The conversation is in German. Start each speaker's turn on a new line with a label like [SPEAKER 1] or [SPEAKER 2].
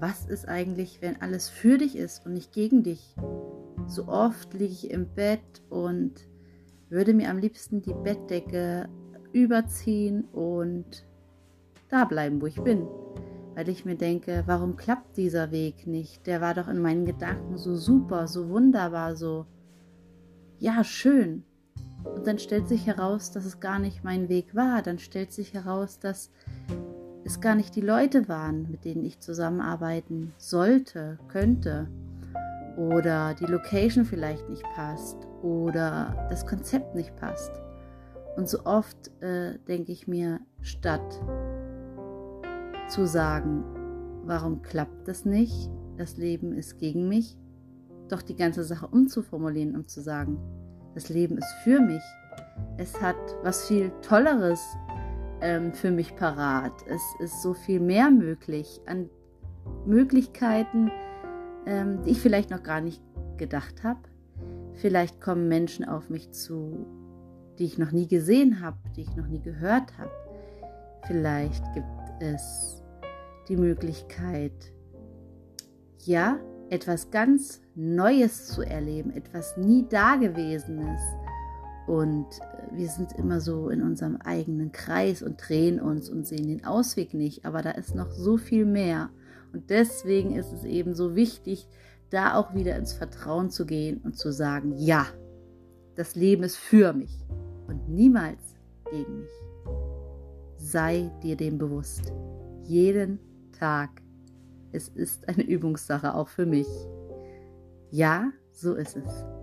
[SPEAKER 1] was ist eigentlich, wenn alles für dich ist und nicht gegen dich? So oft liege ich im Bett und würde mir am liebsten die Bettdecke überziehen und da bleiben, wo ich bin. Weil ich mir denke, warum klappt dieser Weg nicht? Der war doch in meinen Gedanken so super, so wunderbar, so, ja, schön. Und dann stellt sich heraus, dass es gar nicht mein Weg war. Dann stellt sich heraus, dass es gar nicht die Leute waren, mit denen ich zusammenarbeiten sollte, könnte. Oder die Location vielleicht nicht passt. Oder das Konzept nicht passt. Und so oft äh, denke ich mir, statt zu sagen, warum klappt das nicht, das Leben ist gegen mich, doch die ganze Sache umzuformulieren und zu sagen, das Leben ist für mich. Es hat was viel Tolleres ähm, für mich parat. Es ist so viel mehr möglich an Möglichkeiten, ähm, die ich vielleicht noch gar nicht gedacht habe. Vielleicht kommen Menschen auf mich zu, die ich noch nie gesehen habe, die ich noch nie gehört habe. Vielleicht gibt es die Möglichkeit, ja, etwas ganz Neues zu erleben, etwas nie Dagewesenes. Und äh, wir sind immer so in unserem eigenen Kreis und drehen uns und sehen den Ausweg nicht. Aber da ist noch so viel mehr. Und deswegen ist es eben so wichtig, da auch wieder ins Vertrauen zu gehen und zu sagen, ja, das Leben ist für mich und niemals gegen mich. Sei dir dem bewusst. Jeden Tag. Es ist eine Übungssache auch für mich. Ja, so ist es.